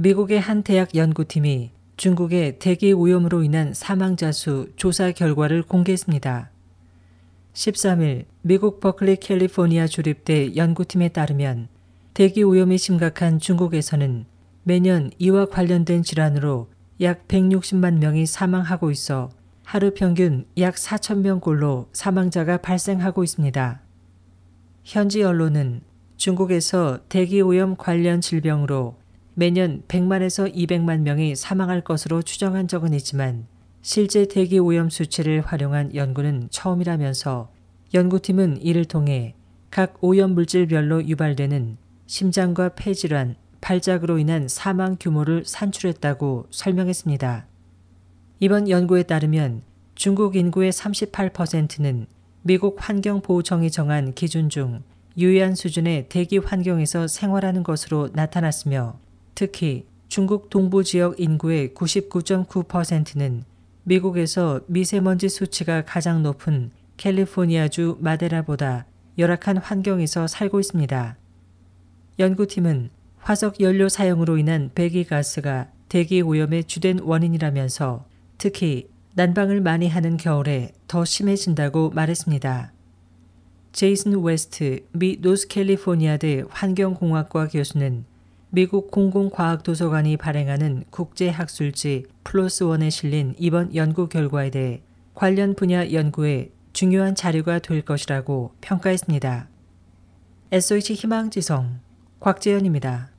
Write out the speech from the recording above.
미국의 한 대학 연구팀이 중국의 대기 오염으로 인한 사망자 수 조사 결과를 공개했습니다. 13일 미국 버클리 캘리포니아 주립대 연구팀에 따르면 대기 오염이 심각한 중국에서는 매년 이와 관련된 질환으로 약 160만 명이 사망하고 있어 하루 평균 약 4천 명꼴로 사망자가 발생하고 있습니다. 현지 언론은 중국에서 대기 오염 관련 질병으로 매년 100만에서 200만 명이 사망할 것으로 추정한 적은 있지만 실제 대기 오염 수치를 활용한 연구는 처음이라면서 연구팀은 이를 통해 각 오염 물질별로 유발되는 심장과 폐질환, 발작으로 인한 사망 규모를 산출했다고 설명했습니다. 이번 연구에 따르면 중국 인구의 38%는 미국 환경보호청이 정한 기준 중 유의한 수준의 대기 환경에서 생활하는 것으로 나타났으며 특히 중국 동부 지역 인구의 99.9%는 미국에서 미세먼지 수치가 가장 높은 캘리포니아주 마데라보다 열악한 환경에서 살고 있습니다. 연구팀은 화석 연료 사용으로 인한 배기가스가 대기 오염의 주된 원인이라면서 특히 난방을 많이 하는 겨울에 더 심해진다고 말했습니다. 제이슨 웨스트 미 노스캘리포니아대 환경공학과 교수는 미국 공공과학도서관이 발행하는 국제학술지 PLOS ONE에 실린 이번 연구 결과에 대해 관련 분야 연구에 중요한 자료가 될 것이라고 평가했습니다. SOH 희망지성 곽재현입니다.